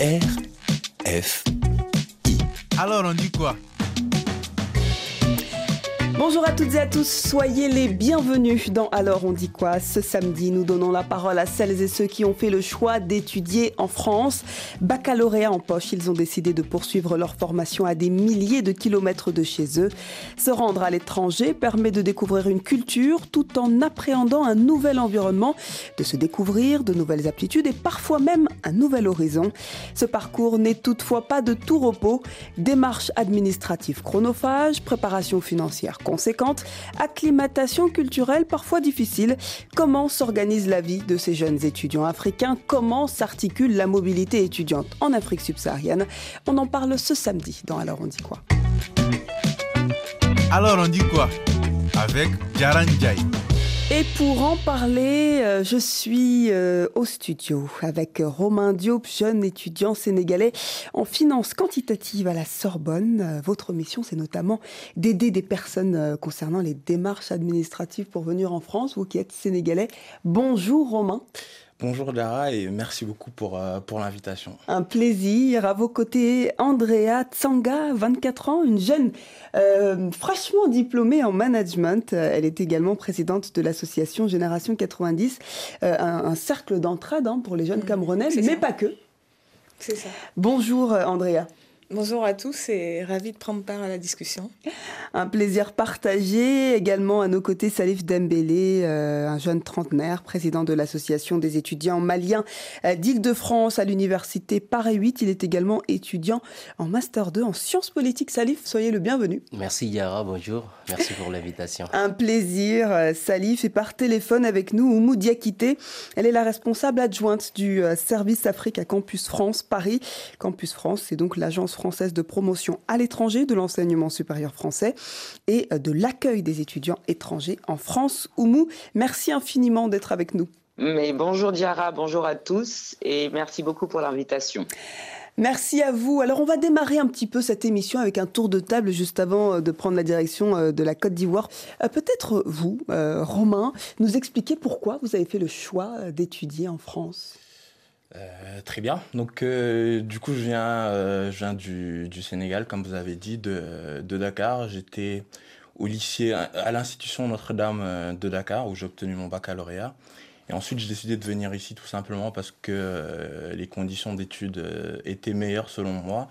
F. Alors on dit quoi? Bonjour à toutes et à tous, soyez les bienvenus dans Alors on dit quoi Ce samedi, nous donnons la parole à celles et ceux qui ont fait le choix d'étudier en France. Baccalauréat en poche, ils ont décidé de poursuivre leur formation à des milliers de kilomètres de chez eux. Se rendre à l'étranger permet de découvrir une culture tout en appréhendant un nouvel environnement, de se découvrir de nouvelles aptitudes et parfois même un nouvel horizon. Ce parcours n'est toutefois pas de tout repos. Démarche administrative chronophage, préparation financière conséquente, acclimatation culturelle parfois difficile. Comment s'organise la vie de ces jeunes étudiants africains? Comment s'articule la mobilité étudiante en Afrique subsaharienne? On en parle ce samedi dans Alors on dit quoi? Alors on dit quoi? Avec Jaran Jai. Et pour en parler, euh, je suis euh, au studio avec Romain Diop, jeune étudiant sénégalais en finance quantitative à la Sorbonne. Euh, votre mission, c'est notamment d'aider des personnes concernant les démarches administratives pour venir en France, vous qui êtes sénégalais. Bonjour Romain. Bonjour Dara et merci beaucoup pour, euh, pour l'invitation. Un plaisir. À vos côtés, Andrea Tsanga, 24 ans, une jeune euh, fraîchement diplômée en management. Elle est également présidente de l'association Génération 90, euh, un, cercle d'entraide hein, pour les jeunes mmh, Camerounais, mais pas que. C'est ça. Bonjour Andrea. Bonjour à tous et ravi de prendre part à la discussion. Un plaisir partagé également à nos côtés Salif Dembélé, euh, un jeune trentenaire, président de l'association des étudiants maliens euh, d'Île-de-France à l'université Paris 8. Il est également étudiant en master 2 en sciences politiques. Salif, soyez le bienvenu. Merci Yara, bonjour. Merci pour l'invitation. Un plaisir. Euh, Salif est par téléphone avec nous Oumou Diakité. Elle est la responsable adjointe du service Afrique à Campus France Paris. Campus France, c'est donc l'agence française de promotion à l'étranger de l'enseignement supérieur français et euh, de l'accueil des étudiants étrangers en France. Oumou, merci infiniment d'être avec nous. Mais bonjour Diara, bonjour à tous et merci beaucoup pour l'invitation. Merci à vous. Alors on va démarrer un petit peu cette émission avec un tour de table juste avant euh, de prendre la direction euh, de la Côte d'Ivoire. Peut-être vous, Romain, nous expliquer pourquoi vous avez fait le choix d'étudier en France? Euh, très bien. Donc, euh, du coup, je viens, euh, je viens du, Sénégal, comme vous avez dit, de, de Dakar. J'étais au lycée, à l'institution Notre-Dame de Dakar, où j'ai obtenu mon baccalauréat. Et ensuite, j'ai décidé de venir ici tout simplement parce que les conditions d'études étaient meilleures selon moi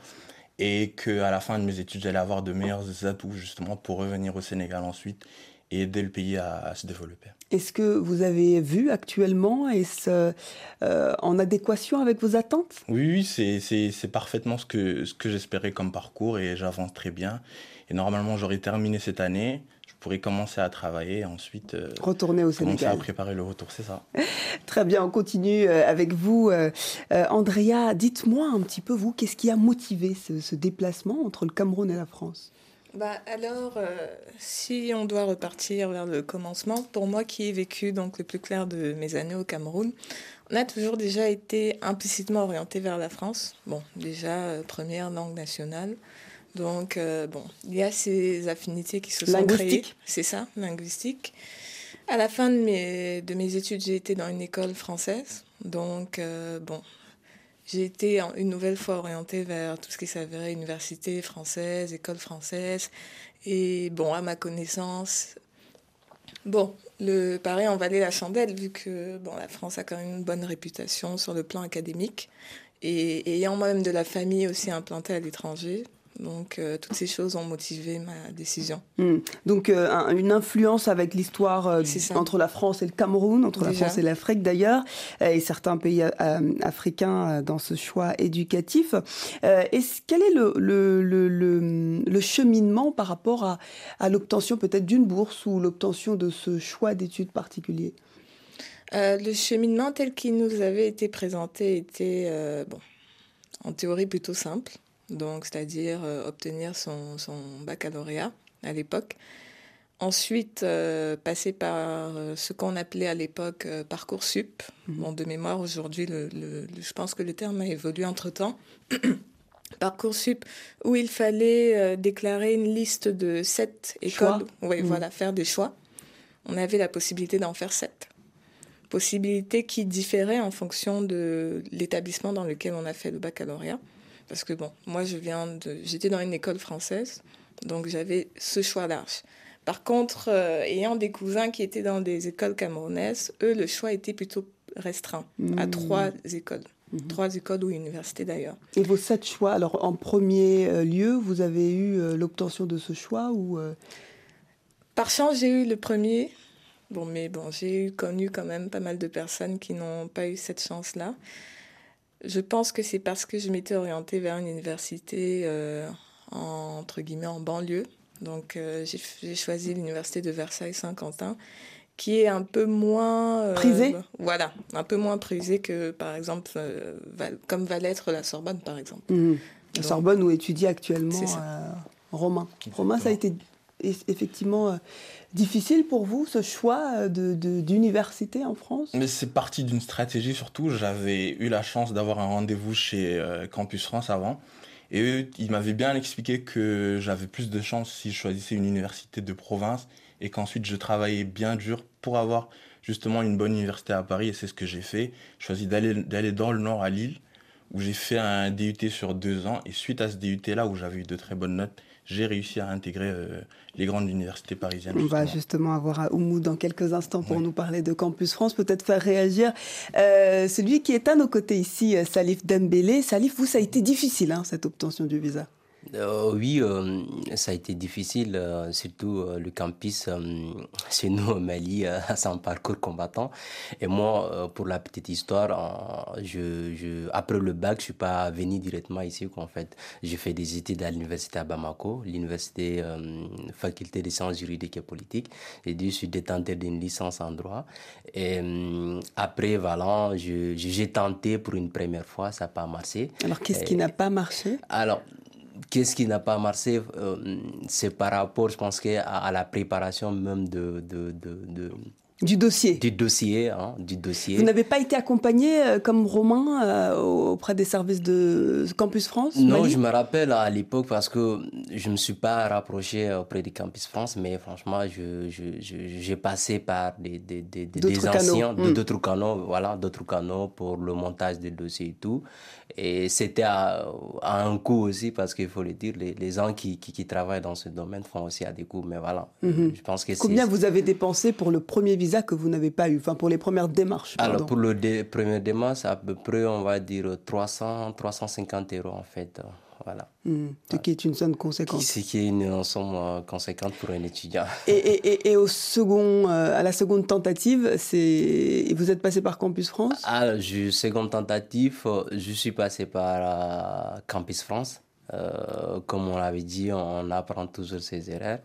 et qu'à la fin de mes études, j'allais avoir de meilleurs atouts justement pour revenir au Sénégal ensuite et aider le pays à, se développer. Est-ce que vous avez vu actuellement, est-ce euh, en adéquation avec vos attentes? Oui, oui c'est parfaitement ce que, ce que j'espérais comme parcours et j'avance très bien. Et normalement, j'aurais terminé cette année. Je pourrais commencer à travailler et ensuite euh, retourner au Sénégal. Commencer à préparer le retour, c'est ça. Très bien, on continue euh, avec vous. Andrea, dites-moi un petit peu, vous, qu'est-ce qui a motivé ce, ce déplacement entre le Cameroun et la France? Bah alors, euh, si on doit repartir vers le commencement, pour moi qui ai vécu donc le plus clair de mes années au Cameroun, on a toujours déjà été implicitement orienté vers la France. Bon, déjà euh, première langue nationale. Donc euh, bon, il y a ces affinités qui se sont créées. C'est ça, linguistique. À la fin de mes, de mes études, j'ai été dans une école française. Donc bon, j'ai été une nouvelle fois orientée vers tout ce qui s'avérait université française, école française. Et bon, à ma connaissance, bon, le pareil en valait la chandelle, vu que bon, la France a quand même une bonne réputation sur le plan académique. Et ayant moi-même de la famille aussi implantée à l'étranger, donc, euh, toutes ces choses ont motivé ma décision. Hmm. Donc, euh, une influence avec l'histoire euh, entre la France et le Cameroun, entre la France et l'Afrique d'ailleurs, et certains pays africains dans ce choix éducatif. quel est le, le, le, le, cheminement par rapport à, à l'obtention peut-être d'une bourse ou l'obtention de ce choix d'études particulier Le cheminement tel qu'il nous avait été présenté était, bon, en théorie plutôt simple donc c'est-à-dire euh, obtenir son, son, baccalauréat à l'époque. Ensuite, euh, passer par euh, ce qu'on appelait à l'époque Parcoursup. Mhm. Bon, de mémoire, aujourd'hui, le, le, je pense que le terme a évolué entre-temps. Parcoursup, où il fallait déclarer une liste de sept écoles. Oui, mhm. voilà, faire des choix. On avait la possibilité d'en faire sept. possibilités qui différaient en fonction de l'établissement dans lequel on a fait le baccalauréat. Parce que bon, moi je viens de, j'étais dans une école française, donc j'avais ce choix large. Par contre, euh, ayant des cousins qui étaient dans des écoles camerounaises, eux, le choix était plutôt restreint à Mmh. trois écoles. Mhm. Trois écoles ou universités d'ailleurs. Et vos sept choix, alors en premier euh, lieu, vous avez eu euh, l'obtention de ce choix ou euh, Par chance, j'ai eu le premier. Bon, mais bon, j'ai eu- connu quand même pas mal de personnes qui n'ont pas eu cette chance-là. Je pense que c'est parce que je m'étais orientée vers une université, euh, en- entre guillemets, en banlieue. Donc, euh, j'ai choisi l'université de Versailles-Saint-Quentin, qui est un peu moins... euh, Prisée? Voilà, un peu moins prisée que, par exemple, euh, va- comme va l'être la Sorbonne, par exemple. mhm, la Sorbonne où étudie actuellement euh, Romain. Romain, ça a été effectivement euh, difficile pour vous, ce choix euh, de- de- d'université en France? Mais c'est parti d'une stratégie surtout. J'avais eu la chance d'avoir un rendez-vous chez euh, Campus France avant. Et eux, ils m'avaient bien expliqué que j'avais plus de chance si je choisissais une université de province et qu'ensuite je travaillais bien dur pour avoir justement une bonne université à Paris. Et c'est ce que j'ai fait. J'ai choisi d'aller dans le nord à Lille où j'ai fait un DUT sur deux ans. Et suite à ce DUT-là, où j'avais eu de très bonnes notes, j'ai réussi à intégrer euh, les grandes universités parisiennes. On va justement. avoir à Oumou dans quelques instants pour Oui. nous parler de Campus France, peut-être faire réagir euh, celui qui est à nos côtés ici, euh, Salif Dembélé. Salif, vous, ça a été difficile, hein, cette obtention du visa Euh, oui, euh, ça a été difficile, euh, surtout euh, le campus euh, chez nous au Mali, euh, un parcours combattant. Et moi, euh, pour la petite histoire, je, je, après le bac, je suis pas venu directement ici. En fait, j'ai fait des études à l'université à Bamako, l'université euh, faculté des sciences juridiques et politiques. Et je suis détenteur d'une licence en droit. Et euh, après, j'ai tenté pour une première fois, ça n'a pas marché. Alors, qu'est-ce qui n'a pas marché? Alors, qu'est-ce qui n'a pas marché euh, C'est par rapport, je pense, que à, à la préparation même de, de, de, de- Du dossier. du dossier. Hein, du dossier. Vous n'avez pas été accompagné euh, comme Romain euh, auprès des services de Campus France Non, Mali je me rappelle à l'époque parce que je ne me suis pas rapproché auprès du Campus France, mais franchement, je, je, je- j'ai passé par des, anciens, de- Mm. d'autres canaux, voilà, d'autres canaux pour le montage des dossiers et tout. Et c'était à, à un coût aussi parce qu'il faut le dire, les, les gens qui, qui, qui travaillent dans ce domaine font aussi à des coûts, mais voilà. Mhm. Je pense que c'est. Combien vous avez dépensé pour le premier visa que vous n'avez pas eu? Enfin, pour les premières démarches Alors, pour le dé- premier démarche, à peu près, on va dire 300, 350 euros en fait. Voilà. Ce qui est une somme conséquente. Ce qui est une somme euh, conséquente pour un étudiant. Et, et, et, et au second, euh, à la seconde tentative, c'est vous êtes passé par Campus France? Alors, je, seconde tentative, euh, je suis passé par Campus France. Euh, comme on l'avait dit, on apprend toujours ses erreurs.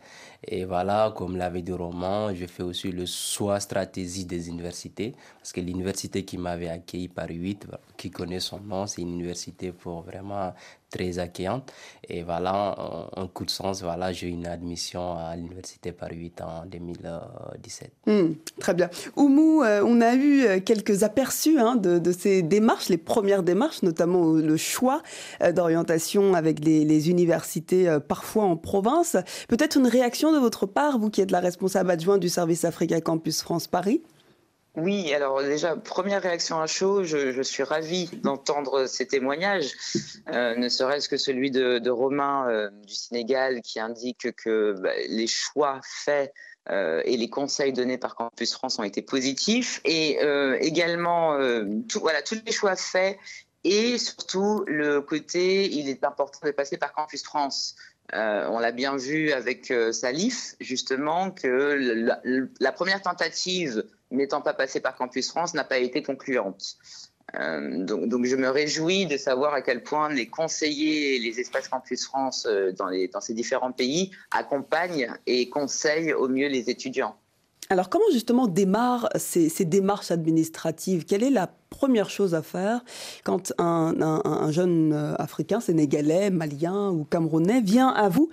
Et voilà, comme l'avait dit Roman, je fais aussi le choix stratégie des universités. Parce que l'université qui m'avait accueilli par 8, qui connaît son nom, c'est une université pour vraiment très accueillante. Et voilà, en coup de sens, voilà, j'ai eu une admission à l'université par 8 en 2017. Hmm, Très bien. Oumou, euh, on a eu euh, quelques aperçus hein, de, ces démarches, les premières démarches, notamment euh, le choix d'orientation avec les, universités parfois en province. Peut-être une réaction de votre part, vous qui êtes la responsable adjointe du service Africa Campus France Paris? Oui, alors déjà, première réaction à chaud, je, je suis ravie d'entendre ces témoignages, euh, ne serait-ce que celui de, de Romain euh, du Sénégal qui indique que bah, les choix faits euh, et les conseils donnés par Campus France ont été positifs et euh, également euh, tout, voilà, tous les choix faits et surtout le côté, il est important de passer par Campus France. Euh, on l'a bien vu avec euh, Salif, justement, que la, la première tentative n'étant pas passée par Campus France n'a pas été concluante. Euh, donc, je me réjouis de savoir à quel point les conseillers et les espaces Campus France euh, dans, ces différents pays accompagnent et conseillent au mieux les étudiants. Alors comment justement démarrent ces, démarches administratives? Quelle est la première chose à faire quand un, un, un jeune Africain, sénégalais, malien ou camerounais vient à vous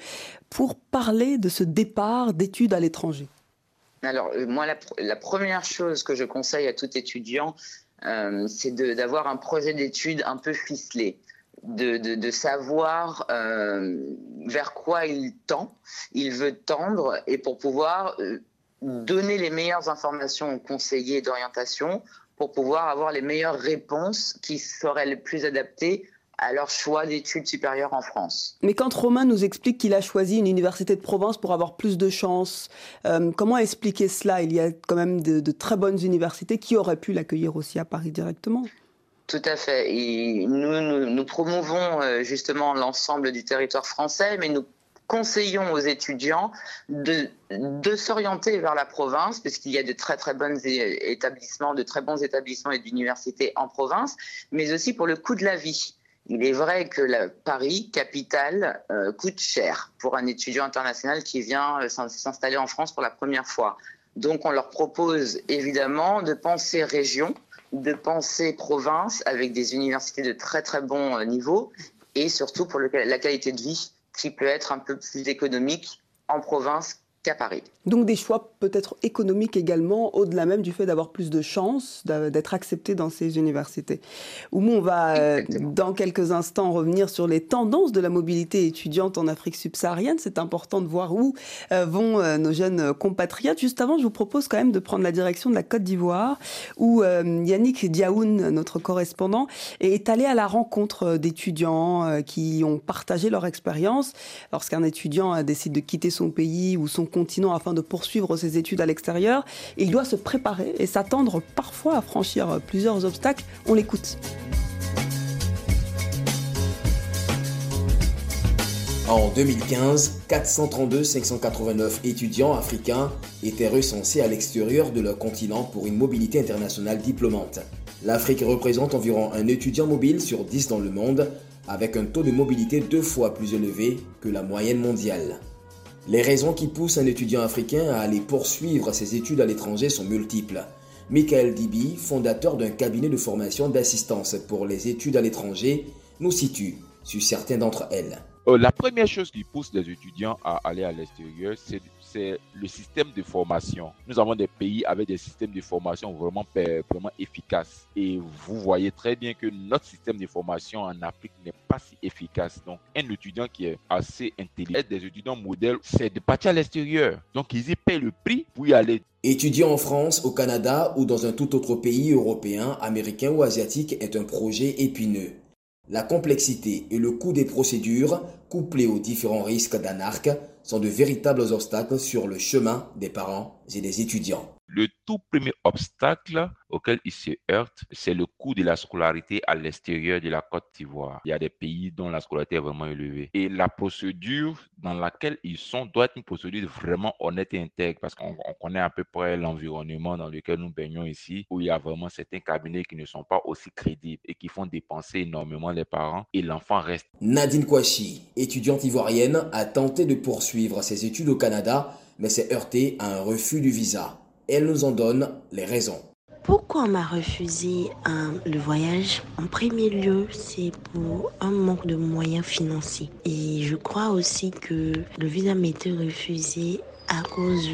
pour parler de ce départ d'études à l'étranger? Alors moi, la, première chose que je conseille à tout étudiant, euh, c'est d'avoir un projet d'études un peu ficelé. De, savoir euh, vers quoi il tend, il veut tendre, et pour pouvoir euh, donner les meilleures informations aux conseillers d'orientation pour pouvoir avoir les meilleures réponses qui seraient les plus adaptées à leur choix d'études supérieures en France. Mais quand Romain nous explique qu'il a choisi une université de province pour avoir plus de chances, euh, comment expliquer cela? Il y a quand même de, très bonnes universités qui auraient pu l'accueillir aussi à Paris directement. Tout à fait. Et nous, nous, promouvons euh, justement l'ensemble du territoire français, mais nous conseillons aux étudiants de, de s'orienter vers la province, puisqu'il y a de très très bons établissements, de très bons établissements et d'universités en province, mais aussi pour le coût de la vie. Il est vrai que Paris, capitale, euh, coûte cher pour un étudiant international qui vient euh, s'installer en France pour la première fois. Donc on leur propose évidemment de penser région, de penser province avec des universités de très très bon euh, niveau et surtout pour la qualité de vie qui peut être un peu plus économique en province qu'à Paris. Donc des choix peut-être économiques également, au-delà même du fait d'avoir plus de chances d'être accepté dans ces universités. Oumou, on va euh, dans quelques instants revenir sur les tendances de la mobilité étudiante en Afrique subsaharienne. C'est important de voir où euh, vont euh, nos jeunes compatriotes. Juste avant, je vous propose quand même de prendre la direction de la Côte d'Ivoire, où Yannick Diaoun, notre correspondant, est allé à la rencontre d'étudiants qui ont partagé leur expérience. Lorsqu'un étudiant décide de quitter son pays ou son continent afin de poursuivre ses études à l'extérieur, il doit se préparer et s'attendre parfois à franchir plusieurs obstacles. On l'écoute. En 2015, 432 589 étudiants africains étaient recensés à l'extérieur de leur continent pour une mobilité internationale diplômante. L'Afrique représente environ un étudiant mobile sur 10 dans le monde, avec un taux de mobilité deux fois plus élevé que la moyenne mondiale. Les raisons qui poussent un étudiant africain à aller poursuivre ses études à l'étranger sont multiples. Michael Dibi, fondateur d'un cabinet de formation d'assistance pour les études à l'étranger, nous situe sur certaines d'entre elles. Euh, la première chose qui pousse les étudiants à aller à l'extérieur, c'est le système de formation. Nous avons des pays avec des systèmes de formation vraiment, vraiment efficaces. Et vous voyez très bien que notre système de formation en Afrique n'est pas si efficace. Donc, un étudiant qui est assez intelligent, des étudiants modèles, c'est de partir à l'extérieur. Donc, ils y paient le prix pour y aller. Étudier en France, au Canada ou dans un tout autre pays européen, américain ou asiatique est un projet épineux. La complexité et le coût des procédures, couplés aux différents risques d'anarque, sont de véritables obstacles sur le chemin des parents et des étudiants. Tout premier obstacle auquel ils se heurtent, c'est le coût de la scolarité à l'extérieur de la Côte d'Ivoire. Il y a des pays dont la scolarité est vraiment élevée. Et la procédure dans laquelle ils sont doit être une procédure vraiment honnête et intègre parce qu'on connaît à peu près l'environnement dans lequel nous baignons ici, où il y a vraiment certains cabinets qui ne sont pas aussi crédibles et qui font dépenser énormément les parents et l'enfant reste. Nadine Kouachi, étudiante ivoirienne, a tenté de poursuivre ses études au Canada, mais s'est heurtée à un refus du visa. Elle nous en donne les raisons. Pourquoi on m'a refusé hein, le voyage? En premier lieu, c'est pour un manque de moyens financiers. Et je crois aussi que le visa m'a été refusé à cause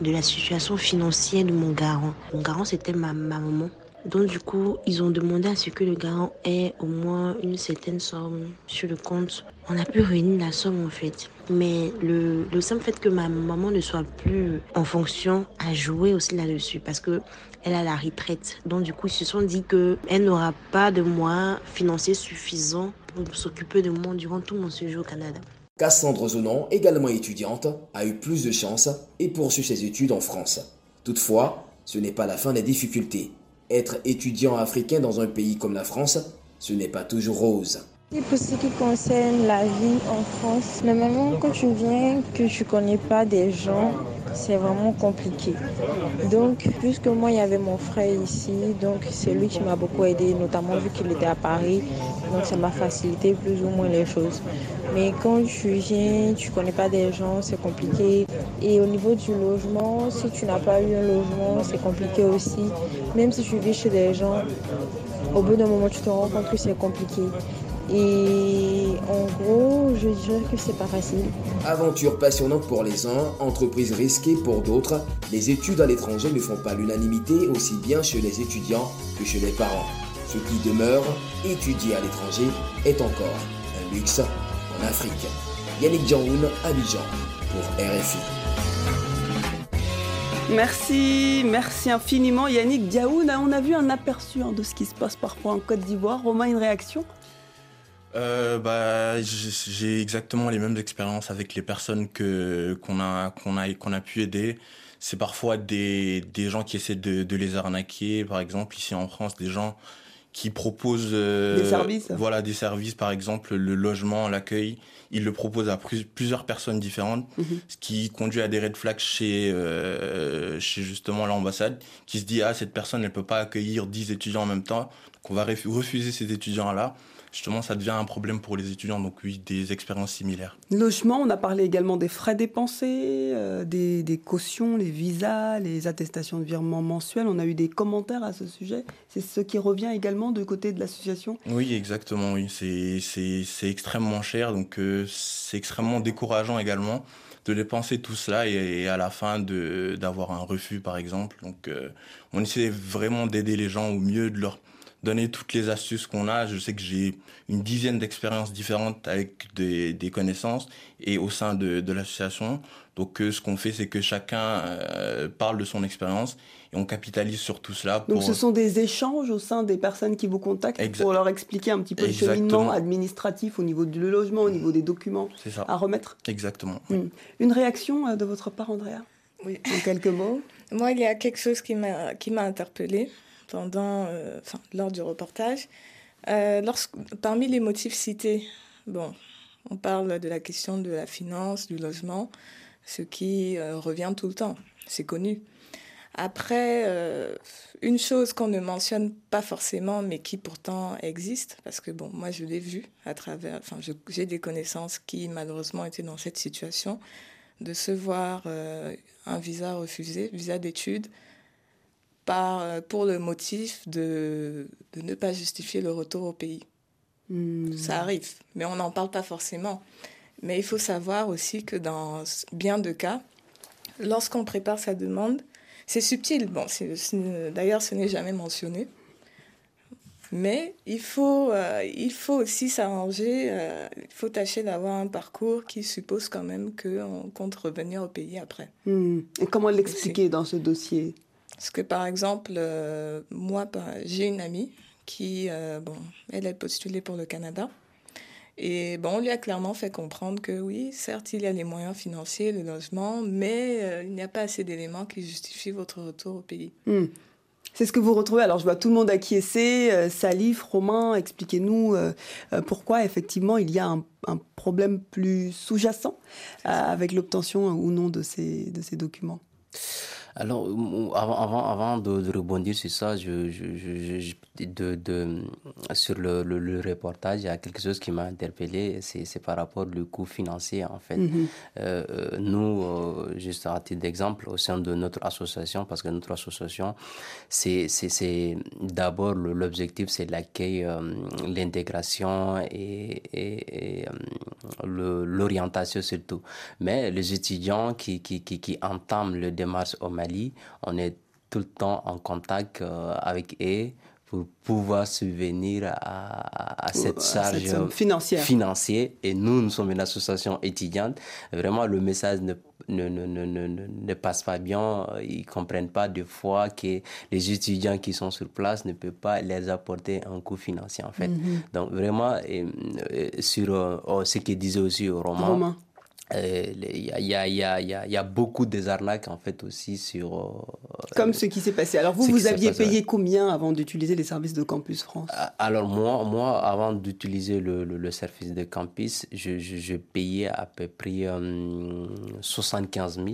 de la situation financière de mon garant. Mon garant, c'était ma maman. Donc du coup, ils ont demandé à ce que le garant ait au moins une certaine somme sur le compte. On a pu réunir la somme en fait. Mais le, le simple fait que ma maman ne soit plus en fonction a joué aussi là-dessus parce que elle a la retraite. Donc du coup, ils se sont dit qu'elle n'aura pas de moyens financiers suffisants pour s'occuper de moi durant tout mon séjour au Canada. Cassandre Zonon, également étudiante, a eu plus de chance et poursuit ses études en France. Toutefois, ce n'est pas la fin des difficultés. Être étudiant africain dans un pays comme la France, ce n'est pas toujours rose. Pour ce qui concerne la vie en France, normalement quand tu viens, que tu connais pas des gens, c'est vraiment compliqué. Donc, puisque moi, il y avait mon frère ici, donc c'est lui qui m'a beaucoup aidé, notamment vu qu'il était à Paris. Donc, ça m'a facilité plus ou moins les choses. Mais quand tu viens, tu connais pas des gens, c'est compliqué. Et au niveau du logement, si tu n'as pas eu un logement, c'est compliqué aussi. Même si tu vis chez des gens, au bout d'un moment, tu te rends compte que c'est compliqué. Et en gros, je dirais que c'est pas facile. Aventure passionnante pour les uns, entreprise risquée pour d'autres, les études à l'étranger ne font pas l'unanimité aussi bien chez les étudiants que chez les parents. Ce qui demeure, étudier à l'étranger est encore un luxe en Afrique. Yannick Djangoun, Abidjan, pour RFI. Merci, merci infiniment Yannick Diaoun. On a vu un aperçu hein, de ce qui se passe parfois en Côte d'Ivoire. Romain, une réaction? Euh, bah, j'ai exactement les mêmes expériences avec les personnes que qu'on a qu'on a qu'on a pu aider. C'est parfois des, des gens qui essaient de, de les arnaquer, par exemple ici en France, des gens qui proposent euh, des services. Voilà, des services, par exemple le logement, l'accueil. Ils le proposent à plusieurs personnes différentes, mhm. ce qui conduit à des red flags chez, euh, chez justement l'ambassade, qui se dit ah cette personne ne peut pas accueillir 10 étudiants en même temps, donc on va refuser ces étudiants là justement, ça devient un problème pour les étudiants. Donc oui, des expériences similaires. Logement, on a parlé également des frais dépensés, euh, des, cautions, les visas, les attestations de virement mensuels. On a eu des commentaires à ce sujet. C'est ce qui revient également du côté de l'association Oui, exactement. Oui, c'est extrêmement cher. Donc euh, c'est extrêmement décourageant également de dépenser tout cela et, à la fin d'avoir un refus, par exemple. Donc euh, on essaie vraiment d'aider les gens au mieux de leur donner toutes les astuces qu'on a. Je sais que j'ai une dizaine d'expériences différentes avec des, des, connaissances et au sein de, de l'association. Donc euh, ce qu'on fait, c'est que chacun euh, parle de son expérience et on capitalise sur tout cela. Donc ce sont des échanges au sein des personnes qui vous contactent pour leur expliquer un petit peu le cheminement administratif au niveau du logement, au niveau des documents à remettre Exactement. Hmm. Une réaction euh, de votre part, Andrea? Oui. En quelques mots Moi, il y a quelque chose qui m'a interpellée pendant, euh, lors du reportage. Euh, parmi les motifs cités, bon, on parle de la question de la finance, du logement, ce qui euh, revient tout le temps, c'est connu. Après, une chose qu'on ne mentionne pas forcément, mais qui pourtant existe, parce que bon, moi je l'ai vu à travers, enfin, j'ai des connaissances qui malheureusement étaient dans cette situation, de se voir un visa refusé, visa d'études, euh, pour le motif de, de, ne pas justifier le retour au pays. Hmm. Ça arrive, mais on n'en parle pas forcément. Mais il faut savoir aussi que dans bien de cas, lorsqu'on prépare sa demande, c'est subtil. Bon, d'ailleurs, ce n'est jamais mentionné. Mais il faut, euh, il faut aussi s'arranger, euh, il faut tâcher d'avoir un parcours qui suppose quand même qu'on compte revenir au pays après. Hmm. Et comment l'expliquer dans ce dossier? Parce que par exemple, euh, moi, j'ai une amie qui, euh, bon, elle a postulé pour le Canada. Et bon, on lui a clairement fait comprendre que oui, certes, il y a les moyens financiers, le logement, mais euh, il n'y a pas assez d'éléments qui justifient votre retour au pays. Hmm. C'est ce que vous retrouvez. Alors, je vois tout le monde acquiescer. Salif, Romain, expliquez-nous pourquoi, effectivement, il y a un, un problème plus sous-jacent avec l'obtention ou non de ces, de ces documents. Alors, avant, avant, avant de, rebondir sur ça, je, je, de, de, sur le, le, reportage, il y a quelque chose qui m'a interpellé, c'est par rapport au coût financier, en fait. Mm-hmm. Euh, euh, nous, euh, juste à titre d'exemple, au sein de notre association, parce que notre association, c'est d'abord l'objectif, c'est l'accueil, l'intégration et, et, et l'orientation surtout. Mais les étudiants qui, qui, qui, qui entament le démarche au Mali, on est tout le temps en contact euh, avec eux pour pouvoir subvenir à, à cette charge financière. financière. Et nous, nous sommes une association étudiante. Vraiment, le message ne, ne, ne, ne, ne passe pas bien. Ils comprennent pas des fois que les étudiants qui sont sur place ne peuvent pas les apporter un coût financier, en fait. Mhm. Donc, vraiment, et, sur euh, ce qu'il disait aussi au roman il y, a, y, a, y, a, y, a, beaucoup des arnaques en fait aussi sur. Euh, Comme ce qui s'est passé. Alors vous, vous aviez payé combien avant d'utiliser les services de Campus France? Alors moi, moi avant d'utiliser le, le, service de Campus, je, je, payais à peu près 75 000.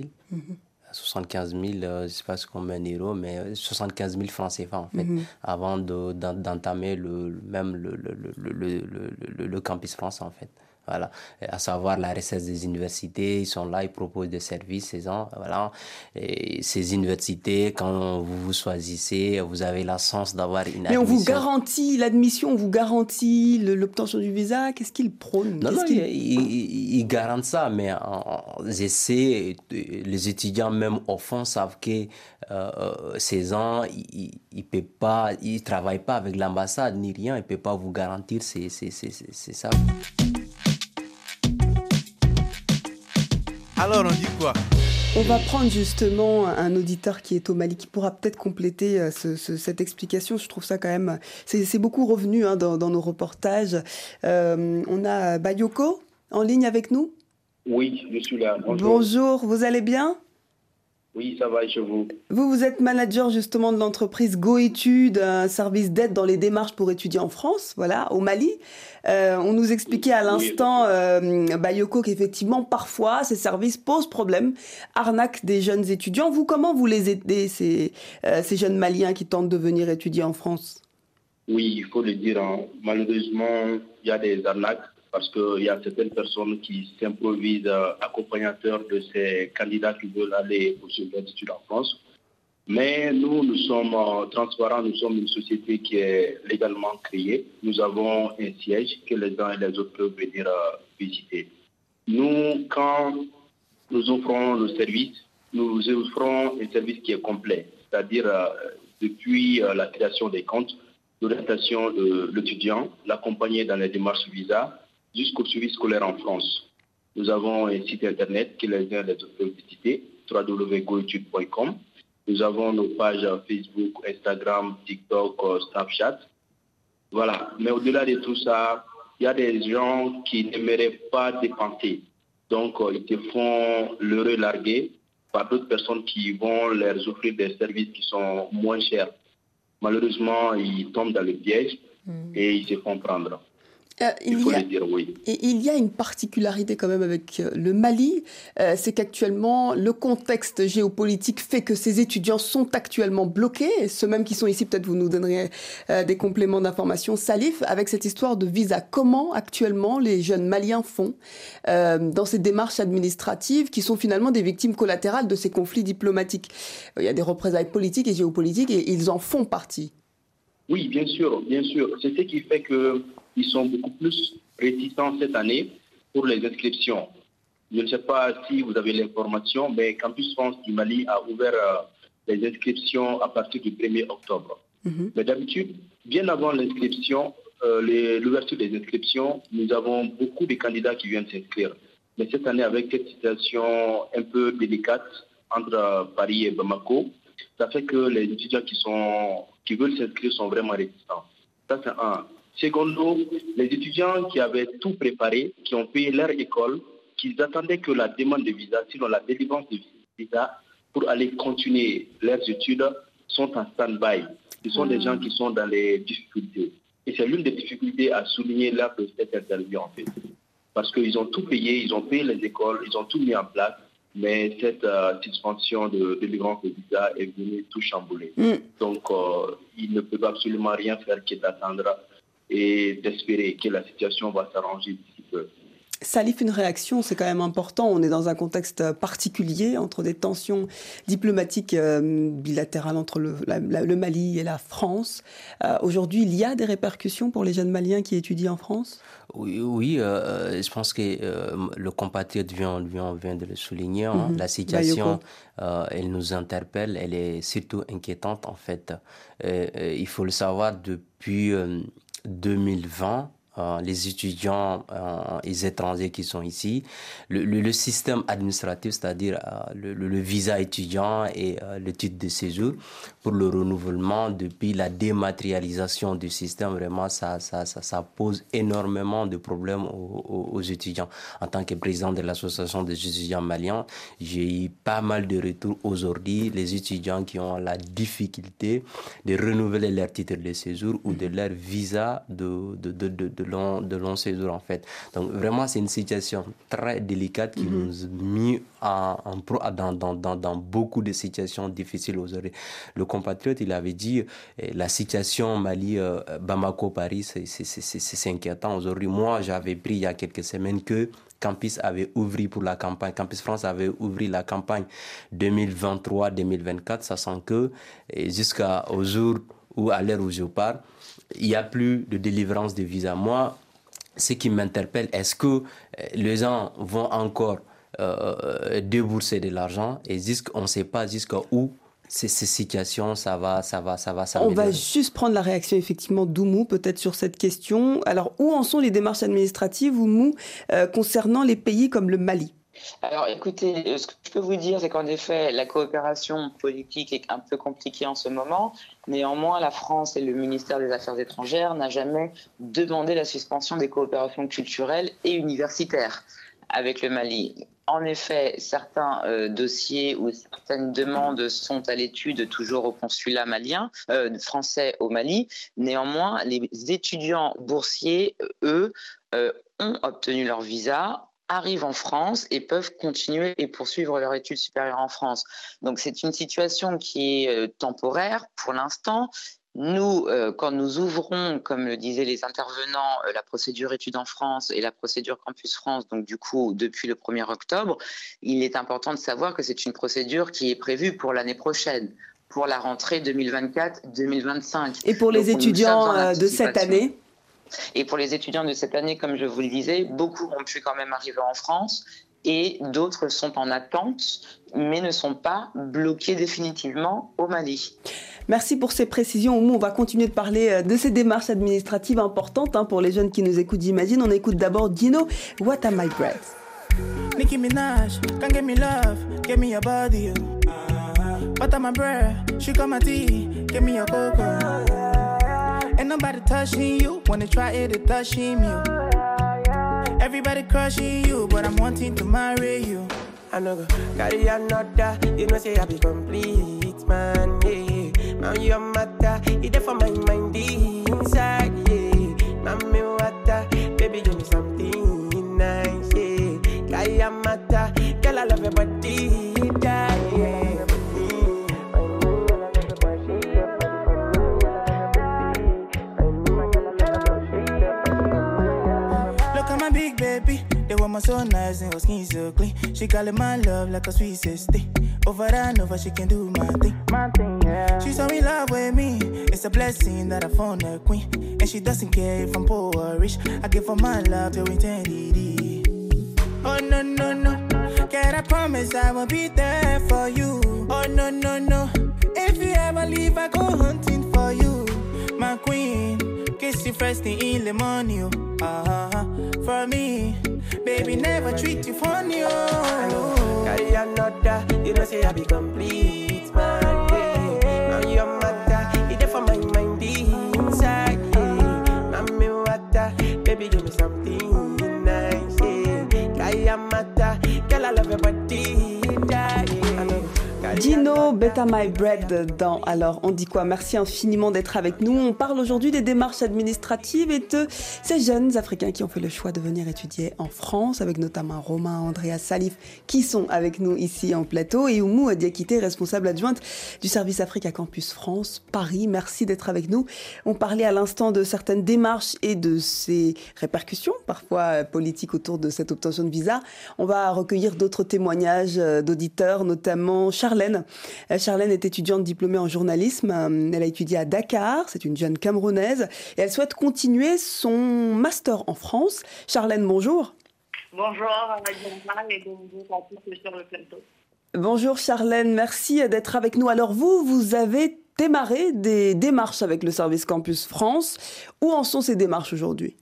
75 000, je ne sais pas combien d'euros, mais 75 000 francs CFA en fait, mhm. avant d'entamer le, même le, le, le, le Campus France en fait. Voilà, à savoir la recherche des universités, ils sont là, ils proposent des services, ces gens, voilà. Et ces universités, quand vous vous choisissez, vous avez la chance d'avoir une admission. Mais on vous garantit l'admission, on vous garantit l'obtention du visa, qu'est-ce qu'ils prônent? Non, non, ils, garantissent ça, mais j'essaie, les étudiants même au fond savent que euh, ces gens, ils ne peuvent pas, ils travaillent pas avec l'ambassade ni rien, ils ne peuvent pas vous garantir, c'est ça. Alors on dit quoi? On va prendre justement un auditeur qui est au Mali qui pourra peut-être compléter euh, cette explication. Je trouve ça quand même, c'est beaucoup revenu hein, dans, nos reportages. Euh, on a Bayoko en ligne avec nous? Oui, je suis là. Bonjour, Bonjour vous allez bien? Oui, ça va et chez vous? Vous, vous êtes manager justement de l'entreprise GoEtudes, un service d'aide dans les démarches pour étudier en France, voilà, au Mali. Euh, on nous expliquait à l'instant, euh, Bayoko, qu'effectivement, parfois, ces services posent problème, arnaquent des jeunes étudiants. Vous, comment vous les aidez, ces, euh, ces jeunes Maliens qui tentent de venir étudier en France? Oui, il faut le dire. Hein. Malheureusement, il y a des arnaques parce qu'il y a certaines personnes qui s'improvisent euh, accompagnateurs de ces candidats qui veulent aller poursuivre l'étude en France. Mais nous, nous sommes euh, transparents, nous sommes une société qui est légalement créée. Nous avons un siège que les uns et les autres peuvent venir euh, visiter. Nous, quand nous offrons le service, nous offrons un service qui est complet, c'est-à-dire depuis la création des comptes, l'orientation de l'étudiant, l'accompagner dans les démarches visa, jusqu'au suivi scolaire en France. Nous avons un site internet qui les autres peuvent visiter, www.goetude.com. Nous avons nos pages Facebook, Instagram, TikTok, euh, Snapchat. Voilà. Mais au-delà de tout ça, il y a des gens qui n'aimeraient pas dépenser. Donc, euh, ils te font le larguer par d'autres personnes qui vont leur offrir des services qui sont moins chers. Malheureusement, ils tombent dans le piège mm. et ils se font prendre. Euh, il, faut y a, dire oui. Et il y a une particularité quand même avec euh, le Mali, euh, c'est qu'actuellement le contexte géopolitique fait que ces étudiants sont actuellement bloqués. Ceux mêmes qui sont ici, peut-être vous nous donneriez des compléments d'information. Salif, avec cette histoire de visa, comment actuellement les jeunes Maliens font dans ces démarches administratives qui sont finalement des victimes collatérales de ces conflits diplomatiques? Il y a des représailles politiques et géopolitiques et ils en font partie. Oui, bien sûr, bien sûr. C'est ce qui fait que ils sont beaucoup plus réticents cette année pour les inscriptions. Je ne sais pas si vous avez l'information, mais Campus France du Mali a ouvert euh, les inscriptions à partir du 1er octobre. Mhm. Mais d'habitude, bien avant l'inscription, euh, l'ouverture des inscriptions, nous avons beaucoup de candidats qui viennent s'inscrire. Mais cette année, avec cette situation un peu délicate entre Paris et Bamako, ça fait que les étudiants qui, sont, qui veulent s'inscrire sont vraiment réticents. Ça, c'est un. Secondo, les étudiants qui avaient tout préparé, qui ont payé leur école, qui attendaient que la demande de visa, sinon la délivrance de visa, pour aller continuer leurs études, sont en stand-by. Ce sont des gens qui sont dans les difficultés. Et c'est l'une des difficultés à souligner lors de cette interview, en fait. Parce qu'ils ont tout payé, ils ont payé les écoles, ils ont tout mis en place, mais cette euh, suspension de délivrance de visa est venue tout chambouler. Hmm. Donc, euh, ils ne peuvent absolument rien faire qu'attendre et d'espérer que la situation va s'arranger d'ici peu. Salif, une réaction, c'est quand même important. On est dans un contexte particulier entre des tensions diplomatiques euh, bilatérales entre le, Mali et la France. Euh, aujourd'hui, il y a des répercussions pour les jeunes Maliens qui étudient en France? Oui, oui euh, je pense que le compatriote vient, vient, vient, de le souligner. Hein. Mhm. La situation, elle nous interpelle, elle est surtout inquiétante en fait. il faut le savoir depuis 2020, euh, les étudiants euh, les étrangers qui sont ici, le, système administratif, c'est-à-dire euh, le, visa étudiant et le titre de séjour pour le renouvellement depuis la dématérialisation du système, vraiment, ça, ça, pose énormément de problèmes aux, étudiants. En tant que président de l'association des étudiants maliens, j'ai eu pas mal de retours aujourd'hui, les étudiants qui ont la difficulté de renouveler leur titre de séjour ou de leur visa de de long séjour en fait. Donc vraiment c'est une situation très délicate qui mhm. nous a mis en, en dans, dans, dans, dans, beaucoup de situations difficiles aujourd'hui. Le compatriote il avait dit eh, la situation Mali, euh, Bamako, Paris c'est inquiétant aujourd'hui. Moi j'avais pris il y a quelques semaines que Campus avait ouvert pour la campagne, Campus France avait ouvert la campagne 2023-2024, sachant que jusqu'au jour où à l'heure où je parle, il n'y a plus de délivrance de visa. Moi, ce qui m'interpelle, est-ce que euh, les gens vont encore euh, débourser de l'argent? Et on ne sait pas jusqu'à où ces, ces, situations, ça va, ça va, ça va On va juste prendre la réaction effectivement d'Oumou peut-être sur cette question. Alors où en sont les démarches administratives, Oumou, euh, concernant les pays comme le Mali? Alors écoutez, euh, ce que je peux vous dire, c'est qu'en effet, la coopération politique est un peu compliquée en ce moment. Néanmoins, la France et le ministère des Affaires étrangères n'ont jamais demandé la suspension des coopérations culturelles et universitaires avec le Mali. En effet, certains euh, dossiers ou certaines demandes sont à l'étude toujours au consulat malien, euh, français au Mali. Néanmoins, les étudiants boursiers, eux, ont obtenu leur visa, arrivent en France et peuvent continuer et poursuivre leur études supérieures en France. Donc c'est une situation qui est euh, temporaire pour l'instant. Nous, euh, quand nous ouvrons, comme le disaient les intervenants, euh, la procédure études en France et la procédure Campus France, donc du coup depuis le 1er octobre, il est important de savoir que c'est une procédure qui est prévue pour l'année prochaine, pour la rentrée 2024-2025. Et pour les étudiants de cette année et pour les étudiants de cette année, comme je vous le disais, beaucoup ont pu quand même arriver en France et d'autres sont en attente, mais ne sont pas bloqués définitivement au Mali. Merci pour ces précisions. On va continuer de parler euh, de ces démarches administratives importantes hein, pour les jeunes qui nous écoutent, j'imagine. On écoute d'abord Dino, What Am I Breath Nicki Minaj, can me love, get me your body. What am I breath? She got my tea, get me your cocoa. Ain't nobody touching you. Wanna try it, it touching you. Everybody crushing you, but I'm wanting to marry you. I know carry another. You know say I be complete, man. Yeah, now your matter. It for my mind inside. Mama so nice and her skin so clean. She call it my love like a sweet sister. Over and over, she can do my thing. My thing, yeah. She's so in love with me. It's a blessing that I found a queen. And she doesn't care if I'm poor or rich. I give her my love till eternity. Oh, no, no, no. Can I promise I will be there for you? Oh, no, no, no. If you ever leave, I go hunting for you. My queen. Kiss you first thing in the morning. Oh. Uh-huh. For me. Baby, never treat you funny, oh. Carry another, you know, say I be complete, Dino, Beta My Bread dans Alors on dit quoi Merci infiniment d'être avec nous. On parle aujourd'hui des démarches administratives et de ces jeunes Africains qui ont fait le choix de venir étudier en France, avec notamment Romain, Andrea Salif qui sont avec nous ici en plateau et Oumou Diakité, responsable adjointe du service Afrique à Campus France Paris. Merci d'être avec nous. On parlait à l'instant de certaines démarches et de ces répercussions, parfois politiques, autour de cette obtention de visa. On va recueillir d'autres témoignages euh, d'auditeurs, notamment Charlène euh, Charlène. est étudiante diplômée en journalisme. Euh, elle a étudié à Dakar. C'est une jeune Camerounaise. Et elle souhaite continuer son master en France. Charlène, bonjour. Bonjour, et bonjour à tous sur le plateau. Bonjour Charlène, merci d'être avec nous. Alors vous, vous avez démarré des démarches avec le service Campus France. Où en sont ces démarches aujourd'hui?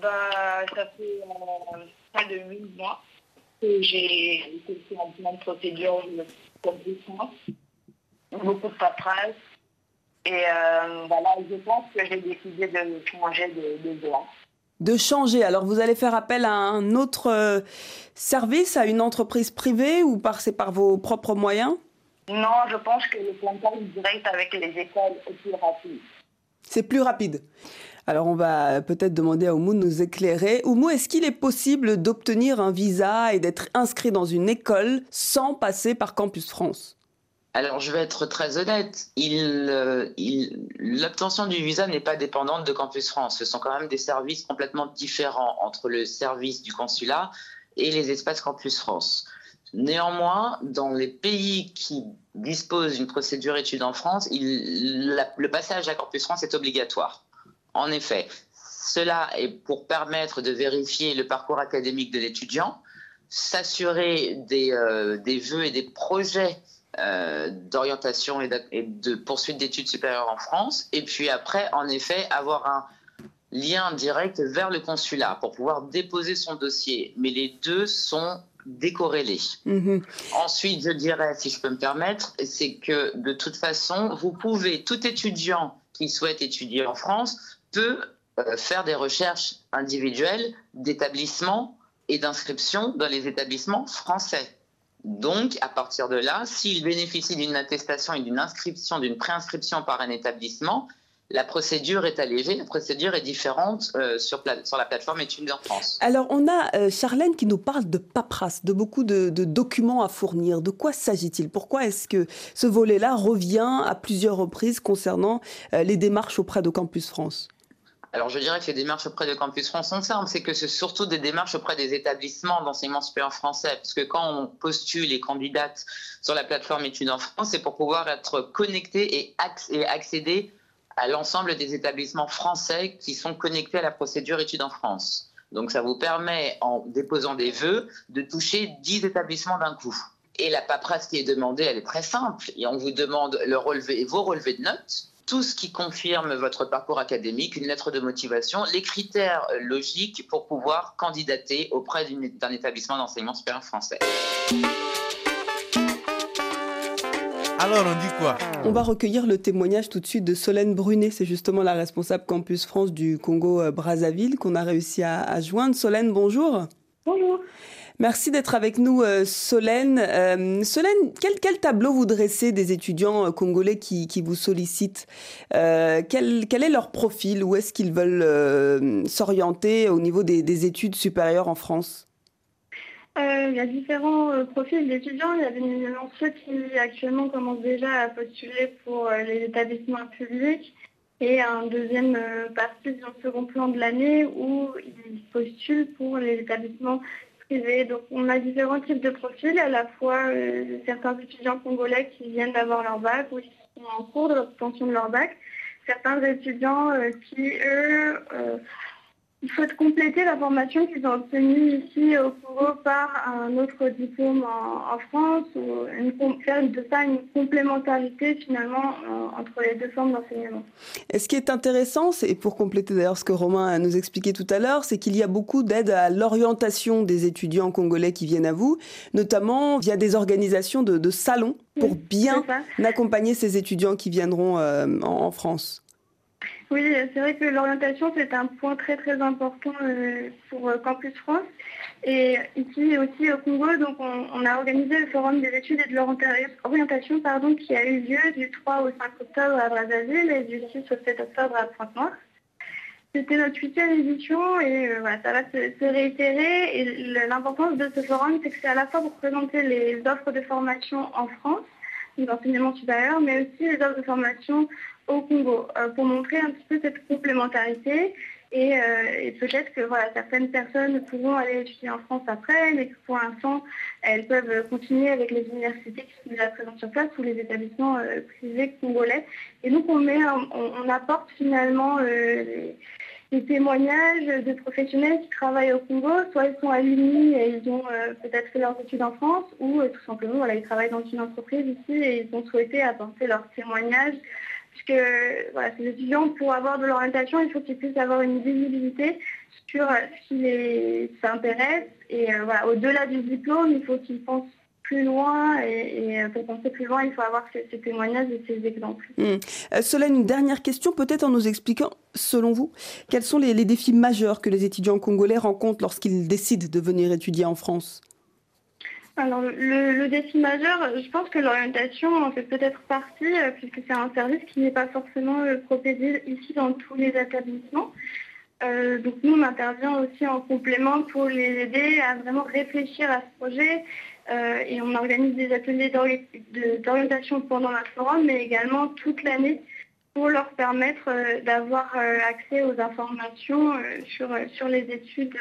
Bah, Ça fait euh, près de 8 mois que j'ai été en plein de procédures beaucoup de paperasse. Et euh, voilà, je pense que j'ai décidé de changer de, de voie. De changer. Alors, vous allez faire appel à un autre euh, service, à une entreprise privée ou par, c'est par vos propres moyens? Non, je pense que le contact direct avec les écoles est plus rapide. C'est plus rapide. Alors on va peut-être demander à Oumou de nous éclairer. Oumou, est-ce qu'il est possible d'obtenir un visa et d'être inscrit dans une école sans passer par Campus France? Alors, je vais être très honnête. Euh, l'obtention du visa n'est pas dépendante de Campus France. Ce sont quand même des services complètement différents entre le service du consulat et les espaces Campus France. Néanmoins, dans les pays qui disposent d'une procédure étude en France, le passage à Campus France est obligatoire. En effet, cela est pour permettre de vérifier le parcours académique de l'étudiant, s'assurer des, euh, vœux et des projets euh, d'orientation et, de poursuite d'études supérieures en France, et puis après, en effet, avoir un lien direct vers le consulat pour pouvoir déposer son dossier. Mais les deux sont décorrélé. Mhm. Ensuite, je dirais, si je peux me permettre, c'est que de toute façon, vous pouvez, tout étudiant qui souhaite étudier en France peut euh, faire des recherches individuelles d'établissements et d'inscription dans les établissements français. Donc, à partir de là, s'il bénéficie d'une attestation et d'une inscription, d'une préinscription par un établissement, la procédure est allégée, la procédure est différente euh, sur, la plateforme Études en France. Alors, on a euh, Charlène qui nous parle de paperasse, de beaucoup de, documents à fournir. De quoi s'agit-il? Pourquoi est-ce que ce volet-là revient à plusieurs reprises concernant les démarches auprès de Campus France? Alors, je dirais que les démarches auprès de Campus France sont simples, c'est que c'est surtout des démarches auprès des établissements d'enseignement supérieur français, puisque quand on postule les candidates sur la plateforme Études en France, c'est pour pouvoir être connecté et, accéder à l'ensemble des établissements français qui sont connectés à la procédure Études en France. Donc, ça vous permet, en déposant des vœux, de toucher 10 établissements d'un coup. Et la paperasse qui est demandée, elle est très simple. Et on vous demande le relevé, vos relevés de notes, tout ce qui confirme votre parcours académique, une lettre de motivation, les critères logiques pour pouvoir candidater auprès d'un établissement d'enseignement supérieur français. Alors on dit quoi? On va recueillir le témoignage tout de suite de Solène Brunet, c'est justement la responsable Campus France du Congo-Brazzaville qu'on a réussi à, à joindre. Solène, bonjour. Bonjour. Merci d'être avec nous, euh, Solène. Euh, Solène, quel, tableau vous dressez des étudiants euh, congolais qui, vous sollicitent quel, est leur profil? Où est-ce qu'ils veulent s'orienter au niveau des, des, études supérieures en France? Il y a différents profils d'étudiants. Il y a bien ceux qui actuellement commencent déjà à postuler pour les établissements publics et un deuxième partie le second plan de l'année où ils postulent pour les établissements donc on a différents types de profils, à la fois euh, certains étudiants congolais qui viennent d'avoir leur bac ou qui sont en cours de l'obtention de leur bac, certains étudiants euh, qui, eux, euh, il faut compléter la formation qu'ils ont obtenue ici au Congo par un autre diplôme en, France ou faire de ça une complémentarité finalement entre les deux formes d'enseignement. Et ce qui est intéressant, et pour compléter d'ailleurs ce que Romain a nous expliqué tout à l'heure, c'est qu'il y a beaucoup d'aide à l'orientation des étudiants congolais qui viennent à vous, notamment via des organisations de, salons pour bien accompagner ces étudiants qui viendront euh, en France. Oui, c'est vrai que l'orientation, c'est un point très très important euh, pour euh, Campus France. Et ici aussi au Congo, donc on, a organisé le forum des études et de l'orientation pardon, qui a eu lieu du 3 au 5 octobre à Brazzaville et du 6 au 7 octobre à Pointe-Noire. C'était notre huitième édition et euh, voilà, ça va se, réitérer. Et l'importance de ce forum, c'est que c'est à la fois pour présenter les offres de formation en France, d'enseignement supérieur, mais aussi les offres de formation au Congo euh, pour montrer un petit peu cette complémentarité et, euh, peut-être que voilà, certaines personnes pourront aller étudier en France après, mais que pour l'instant, elles peuvent continuer avec les universités qui sont déjà présentes sur place ou les établissements euh, privés congolais. Et donc on, met, on, apporte finalement les, témoignages de professionnels qui travaillent au Congo, soit ils sont à l'UNI et ils ont peut-être fait leurs études en France, ou tout simplement voilà, ils travaillent dans une entreprise ici et ils ont souhaité apporter leurs témoignages puisque voilà, ces étudiants, pour avoir de l'orientation, il faut qu'ils puissent avoir une visibilité sur euh, ce qui les intéresse. Et euh, au-delà du diplôme, il faut qu'ils pensent plus loin et, euh, pour penser plus loin, il faut avoir ces, témoignages et ces exemples. Mmh. Solène, une dernière question, peut-être en nous expliquant, selon vous, quels sont les défis majeurs que les étudiants congolais rencontrent lorsqu'ils décident de venir étudier en France? Alors, le, défi majeur, je pense que l'orientation en fait peut-être partie, euh, puisque c'est un service qui n'est pas forcément euh, proposé ici dans tous les établissements. Euh, donc nous, on intervient aussi en complément pour les aider à vraiment réfléchir à ce projet. et on organise des ateliers d'orientation pendant la forum, mais également toute l'année pour leur permettre euh, d'avoir euh, accès aux informations euh, sur, sur les études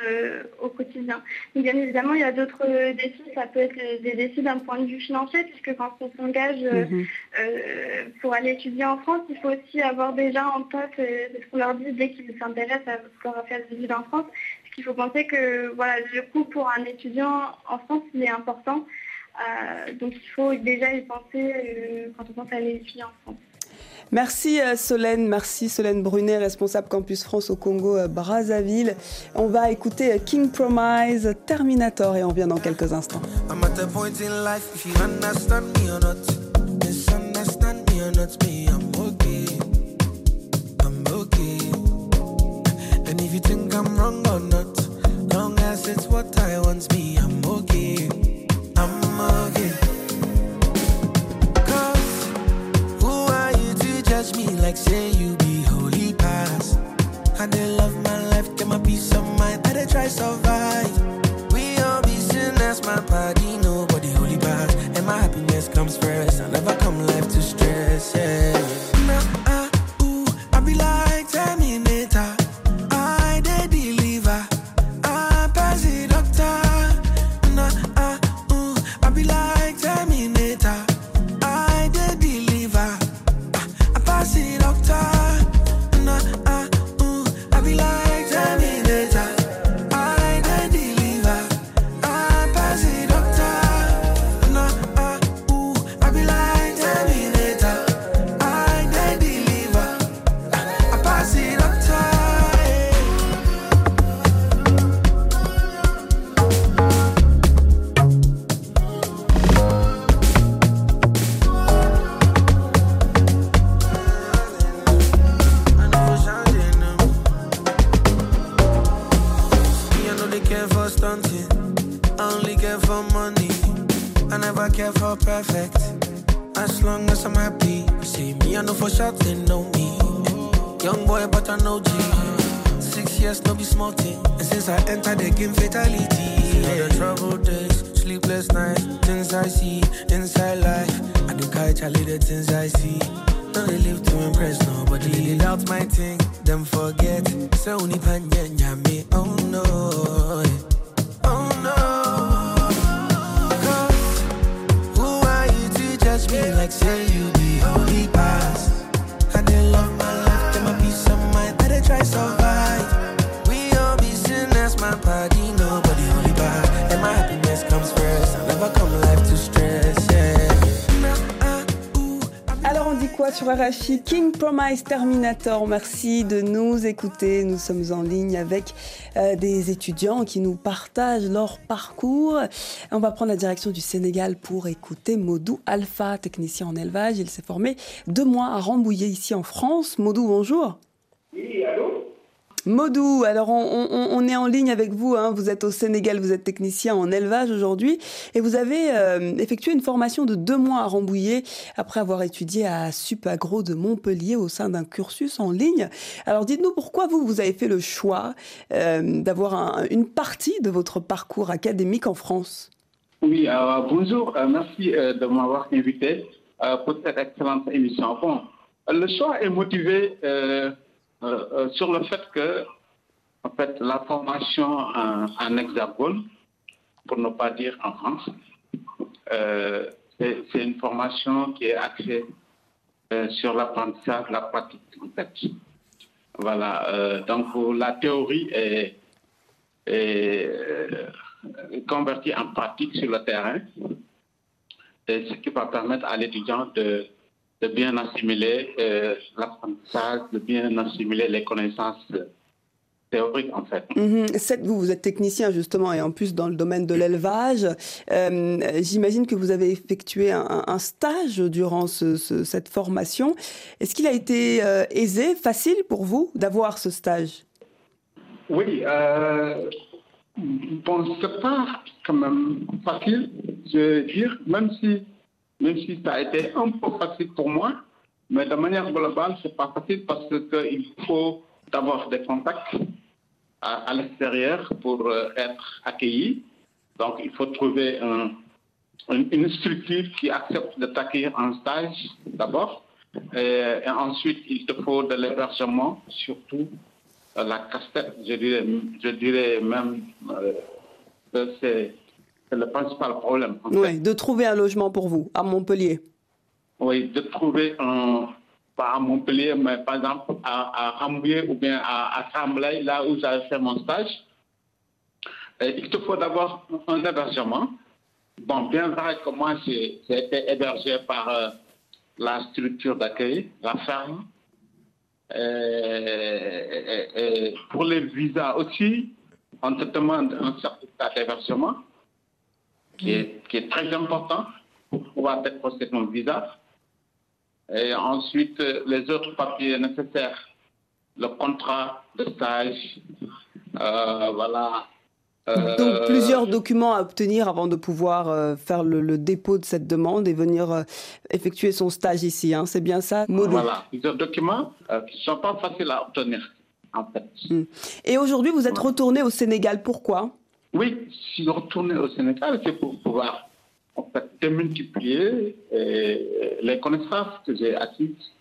au quotidien. bien évidemment, il y a d'autres défis. Ça peut être des défis d'un point de vue financier, puisque quand on s'engage mhm. pour aller étudier en France, il faut aussi avoir déjà en tête ce qu'on leur dit dès qu'ils s'intéressent à ce qu'on va faire des études en France. Parce qu'il faut penser que voilà, le coût pour un étudiant en France, il est important. donc il faut déjà y penser quand on pense à aller étudier en France. Merci euh, Solène, merci Solène Brunet, responsable Campus France au Congo euh, Brazzaville. On va écouter euh, King Promise, Terminator et on vient dans quelques instants. If you think I'm wrong or not, long as it's what I want, me, like say you be holy pass. I dey love my life, get my peace of mind, I dey try survive. I'm happy. See me, I know for sure they know me. Young boy, but I know G. Six years, no be small thing. And since I entered the game, fatality. Yeah. The troubled days, sleepless nights, things I see inside life. I do catch a little things I see. No, they live to impress nobody. They my thing, them forget. So only panya me, oh no. Like say you be holy past? Sur RFI King Promise Terminator, merci de nous écouter. Nous sommes en ligne avec euh, des étudiants qui nous partagent leur parcours. On va prendre la direction du Sénégal pour écouter Modou Alpha, technicien en élevage. Il s'est formé deux mois à Rambouillet ici en France. Modou, bonjour. Oui, allô? Modou, alors on, est en ligne avec vous, hein. vous êtes au Sénégal, vous êtes technicien en élevage aujourd'hui et vous avez euh, effectué une formation de deux mois à Rambouillet après avoir étudié à Supagro de Montpellier au sein d'un cursus en ligne. Alors dites-nous pourquoi vous, vous avez fait le choix euh, d'avoir un- une partie de votre parcours académique en France? Oui, euh, bonjour, merci de m'avoir invité pour cette excellente émission. Bon, le choix est motivé euh, euh, sur le fait que, en fait, la formation en, en hexagone, pour ne pas dire en France, euh, c'est une formation qui est axée sur l'apprentissage, la pratique, en fait. Voilà, donc la théorie est, est convertie en pratique sur le terrain, et ce qui va permettre à l'étudiant de, de bien assimiler euh, l'apprentissage, de bien assimiler les connaissances théoriques en fait. Mhm. Cette- Vous, vous êtes technicien justement et en plus dans le domaine de l'élevage. Euh, J'imagine que vous avez effectué un, un stage durant ce- ce- cette formation. Est-ce qu'il a été euh, aisé, facile pour vous d'avoir ce stage? Oui, euh, bon, c'est pas quand même facile, je veux dire, même si, même si ça a été un peu facile pour moi, mais de manière globale, c'est pas facile parce qu'il faut d'abord des contacts à, l'extérieur pour euh, être accueilli. Donc, il faut trouver un- une, structure qui accepte de t'accueillir en stage d'abord. Et, ensuite, il te faut de l'hébergement, surtout la casse-tête, je dirais, je dirais même euh, que c'est c'est le principal problème. Oui, de trouver un logement pour vous à Montpellier. Oui, de trouver un, pas à Montpellier, mais par exemple à, à Rambouillet ou bien à, à Tremblay, là où j'avais fait mon stage. Et il te faut d'abord un hébergement. Bon, bien vrai que moi, j'ai j'ai été hébergé par, euh, la structure d'accueil, la ferme. Et, pour les visas aussi, on te demande un certificat d'hébergement qui est, qui est très important pour pouvoir déposer ton visa. Et ensuite, les autres papiers nécessaires, le contrat de stage, euh, voilà. Donc Euh, plusieurs documents à obtenir avant de pouvoir euh, faire le, le dépôt de cette demande et venir euh, effectuer son stage ici. hein. C'est bien ça, Maudou? Voilà, plusieurs documents euh, qui ne sont pas faciles à obtenir, en fait. Et aujourd'hui, vous êtes retourné au Sénégal. Pourquoi? Oui, je suis retourné au Sénégal, c'est pour pouvoir en fait, démultiplier euh, les connaissances que j'ai acquises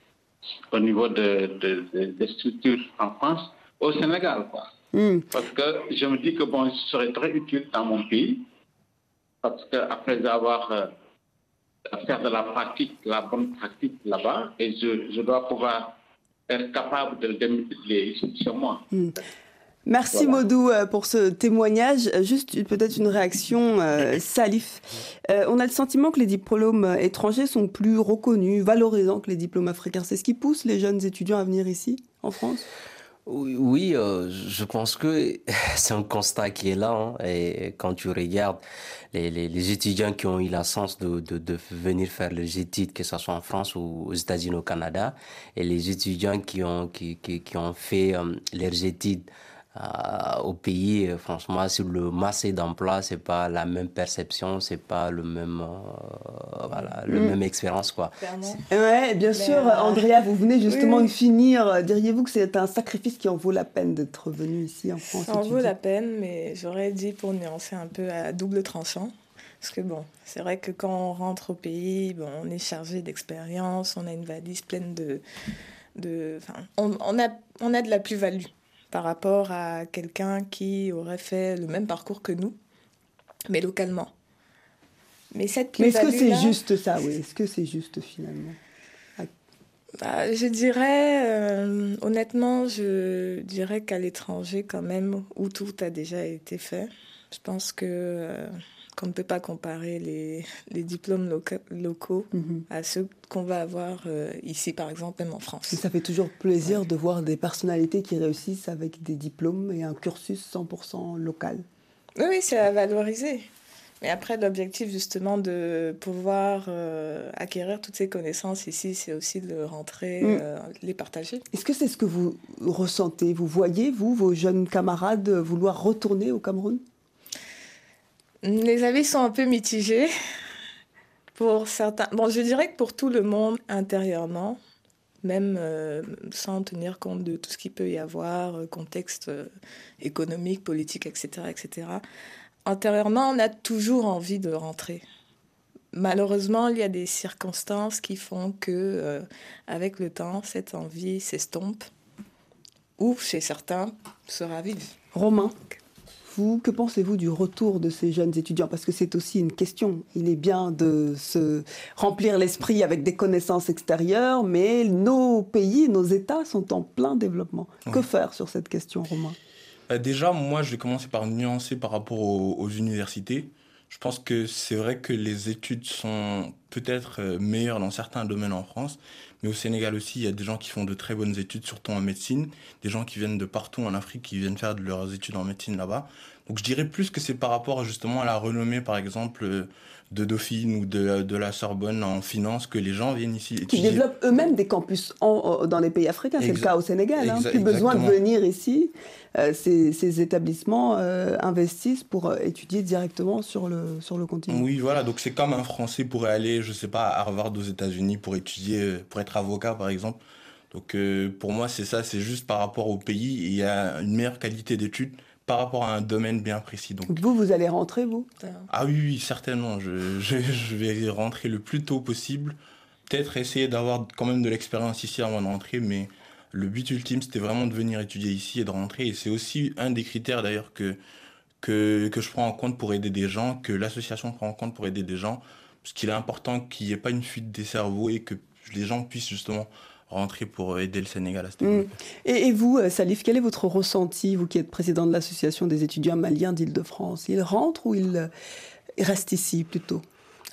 au niveau de, de- de- des structures en France au Sénégal. Quoi. Hmm. Parce que je me dis que bon, je serais très utile dans mon pays, parce qu'après avoir euh, faire de la pratique, la bonne pratique là-bas, et je, je dois pouvoir être capable de le démultiplier ici chez moi. Hmm. Merci Voilà. Maudou euh, pour ce témoignage. Euh, Juste peut-être une réaction, euh, Salif. Euh, on a le sentiment que les diplômes étrangers sont plus reconnus, valorisants que les diplômes africains. C'est ce qui pousse les jeunes étudiants à venir ici, en France? Oui, euh, je pense que c'est un constat qui est là. hein. et quand tu regardes les, les, les étudiants qui ont eu la chance de, de, de venir faire leurs études, que ce soit en France ou aux États-Unis, au Canada, et les étudiants qui ont, qui, qui, qui ont fait leurs études euh, au pays, franchement, sur le marché d'emploi, c'est pas la même perception, c'est pas le même, euh, voilà, le Mm. même expérience, quoi. Ouais, bien sûr, euh, Andrea, vous venez justement oui. de finir. Diriez-vous que c'est un sacrifice qui en vaut la peine d'être venu ici en France Ça en vaut la peine, mais j'aurais dit pour nuancer un peu à double tranchant. Parce que bon, c'est vrai que quand on rentre au pays, bon, on est chargé d'expérience, on a une valise pleine de... de enfin, on, on a, on a de la plus-value par rapport à quelqu'un qui aurait fait le même parcours que nous, mais localement. Mais cette Mais est-ce que c'est juste ça, oui? Est-ce que c'est juste finalement? Bah, je dirais, euh, honnêtement, je dirais qu'à l'étranger, quand même, où tout a déjà été fait, je pense que euh, qu'on ne peut pas comparer les, les diplômes loca- locaux Mhm. à ceux qu'on va avoir euh, ici, par exemple, même en France. Ça fait toujours plaisir de voir des personnalités qui réussissent avec des diplômes et un cursus 100% local. Oui, oui, c'est à valoriser. Mais après, l'objectif justement de pouvoir euh, acquérir toutes ces connaissances ici, c'est aussi de rentrer, Mm. euh, les partager. Est-ce que c'est ce que vous ressentez? Vous voyez, vous, vos jeunes camarades, vouloir retourner au Cameroun? Les avis sont un peu mitigés. Pour certains, bon, je dirais que pour tout le monde intérieurement, même euh, sans tenir compte de tout ce qu'il peut y avoir, euh, contexte euh, économique, politique, etc., etc. Intérieurement, on a toujours envie de rentrer. Malheureusement, il y a des circonstances qui font que, euh, avec le temps, cette envie s'estompe, ou chez certains se ravive. Romain, vous, que pensez-vous du retour de ces jeunes étudiants? Parce que c'est aussi une question. Il est bien de se remplir l'esprit avec des connaissances extérieures, mais nos pays, nos États sont en plein développement. Que faire sur cette question, Romain? Euh, déjà, moi, je vais commencer par nuancer par rapport aux, aux universités. Je pense que c'est vrai que les études sont peut-être euh, meilleures dans certains domaines en France, mais au Sénégal aussi, il y a des gens qui font de très bonnes études, surtout en médecine, des gens qui viennent de partout en Afrique, qui viennent faire leurs études en médecine là-bas. Donc je dirais plus que c'est par rapport justement à la renommée, par exemple, euh, de Dauphine ou de, de la Sorbonne en finance, que les gens viennent ici Qui étudier. développent eux-mêmes des campus en- dans les pays africains. C'est le cas au Sénégal. hein. Plus besoin de venir ici. Euh, ces, ces établissements euh, investissent pour euh, étudier directement sur le, sur le continent. Oui, voilà, donc c'est comme un Français pourrait aller, je sais pas, à Harvard aux États-Unis pour étudier, pour être avocat par exemple. Donc euh, pour moi, c'est ça, c'est juste par rapport au pays, il y a une meilleure qualité d'études par rapport à un domaine bien précis. Donc, Vous, vous allez rentrer, vous? Ah oui, oui, certainement, je, je, je vais rentrer le plus tôt possible. Peut-être essayer d'avoir quand même de l'expérience ici avant de rentrer, mais le but ultime, c'était vraiment de venir étudier ici et de rentrer. Et c'est aussi un des critères d'ailleurs que, que, que je prends en compte pour aider des gens, que l'association prend en compte pour aider des gens, parce qu'il est important qu'il n'y ait pas une fuite des cerveaux et que les gens puissent justement rentrer pour aider le Sénégal à ce niveau. Mm. Et, et vous, euh, Salif, quel est votre ressenti, vous qui êtes président de l'association des étudiants maliens d'Île-de-France? Ils rentrent ou ils euh, restent ici plutôt?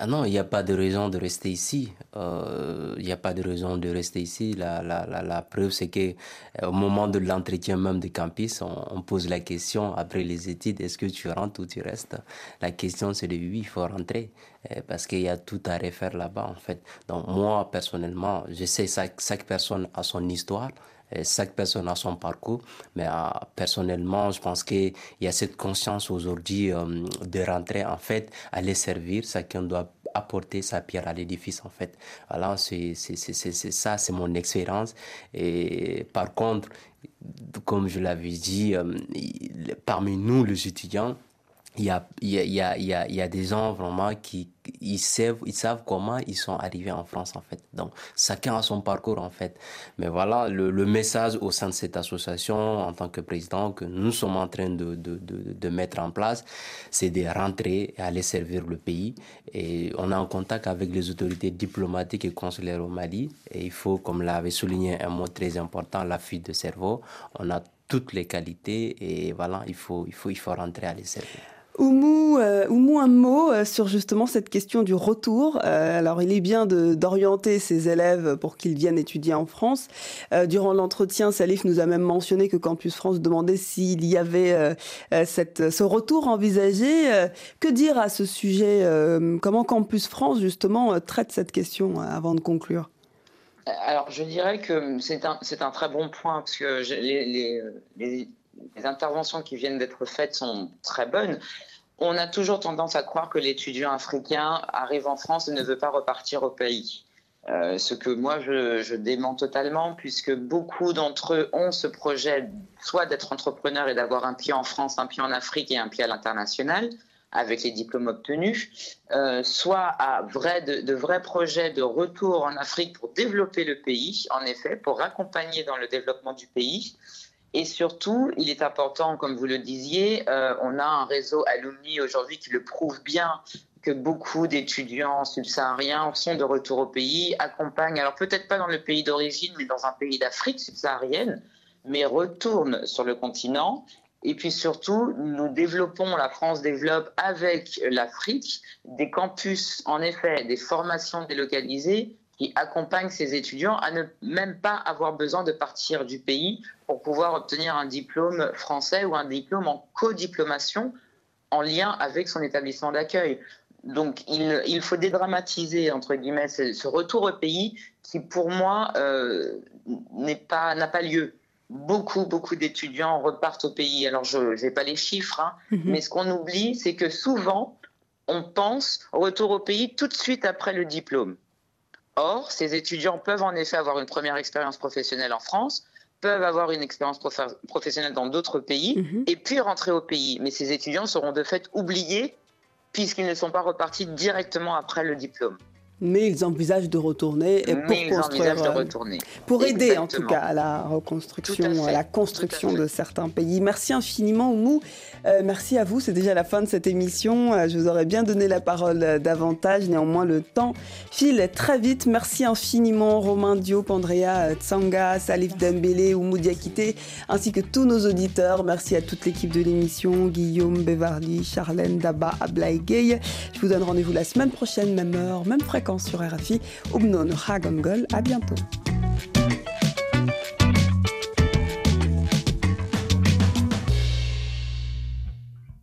Ah non, il n'y a pas de raison de rester ici. Euh, il n'y a pas de raison de rester ici. La, la, la, la preuve, c'est que euh, au moment de l'entretien même de campus, on, pose la question après les études est-ce que tu rentres ou tu restes? La question, c'est de oui, il faut rentrer euh, parce qu'il y a tout à refaire là-bas en fait. Donc moi, personnellement, je sais que chaque, chaque personne a son histoire chaque personne a son parcours, mais euh, personnellement, je pense qu'il y a cette conscience aujourd'hui euh, de rentrer en fait, aller servir. Chacun doit apporter sa pierre à l'édifice en fait. Voilà, c'est ça, c'est mon expérience. Et par contre, comme je l'avais dit, euh, parmi nous, les étudiants, il y a, y, a, y, a, y des gens vraiment qui ils savent, ils savent comment ils sont arrivés en France en fait. Donc chacun a son parcours en fait. Mais voilà le, le message au sein de cette association en tant que président que nous sommes en train de, de, de, de mettre en place, c'est de rentrer et aller servir le pays. Et on est en contact avec les autorités diplomatiques et consulaires au Mali. Et il faut, comme l'avait souligné un mot très important, la fuite de cerveau. On a toutes les qualités et voilà, il faut, il faut, il faut rentrer à les servir. Oumou, euh, un mot euh, sur justement cette question du retour. Euh, alors, il est bien d'orienter ses élèves pour qu'ils viennent étudier en France. Durant l'entretien, Salif nous a même mentionné que Campus France demandait s'il y avait ce retour envisagé. que dire à ce sujet Comment Campus France, justement, traite cette question avant de conclure? Alors, je dirais que c'est un, très bon point, parce que les, les interventions qui viennent d'être faites sont très bonnes on a toujours tendance à croire que l'étudiant africain arrive en France et ne veut pas repartir au pays. Euh, ce que moi je, dément totalement, puisque beaucoup d'entre eux ont ce projet soit d'être entrepreneur et d'avoir un pied en France, un pied en Afrique et un pied à l'international, avec les diplômes obtenus, euh, soit à de, vrais projets de retour en Afrique pour développer le pays, en effet, pour accompagner dans le développement du pays. Et surtout, il est important, comme vous le disiez, euh, on a un réseau alumni aujourd'hui qui le prouve bien que beaucoup d'étudiants subsahariens sont de retour au pays, accompagnent, alors peut-être pas dans le pays d'origine, mais dans un pays d'Afrique subsaharienne, mais retournent sur le continent. Et puis surtout, nous développons, la France développe avec l'Afrique des campus, en effet, des formations délocalisées qui accompagne ces étudiants à ne même pas avoir besoin de partir du pays pour pouvoir obtenir un diplôme français ou un diplôme en co-diplomation en lien avec son établissement d'accueil. Donc il, il, faut dédramatiser, entre guillemets, ce, ce, retour au pays qui, pour moi, euh, n'a pas, pas lieu. Beaucoup, beaucoup d'étudiants repartent au pays. Alors, je n'ai pas les chiffres, hein, mm -hmm. mais ce qu'on oublie, c'est que souvent, on pense au retour au pays tout de suite après le diplôme. Or, ces étudiants peuvent en effet avoir une première expérience professionnelle en France, peuvent avoir une expérience prof professionnelle dans d'autres pays -hmm. et puis rentrer au pays. Mais ces étudiants seront de fait oubliés puisqu'ils ne sont pas repartis directement après le diplôme mais ils envisagent de retourner et pour construire, de retourner. pour aider Exactement. en tout cas à la reconstruction, à la construction de certains pays. Merci infiniment Oumou, euh, merci à vous. C'est déjà la fin de cette émission. Euh, je vous aurais bien donné la parole euh, davantage, néanmoins le temps file très vite. Merci infiniment Romain Diop, Andrea Tsanga, Salif Dembélé, Oumou Diakité, ainsi que tous nos auditeurs. Merci à toute l'équipe de l'émission, Guillaume Bevarly, Charlène Daba, Ablaï Gay. Je vous donne rendez-vous la semaine prochaine, même heure, même fréquence fréquence sur RFI. Umnon Ragongol, à bientôt.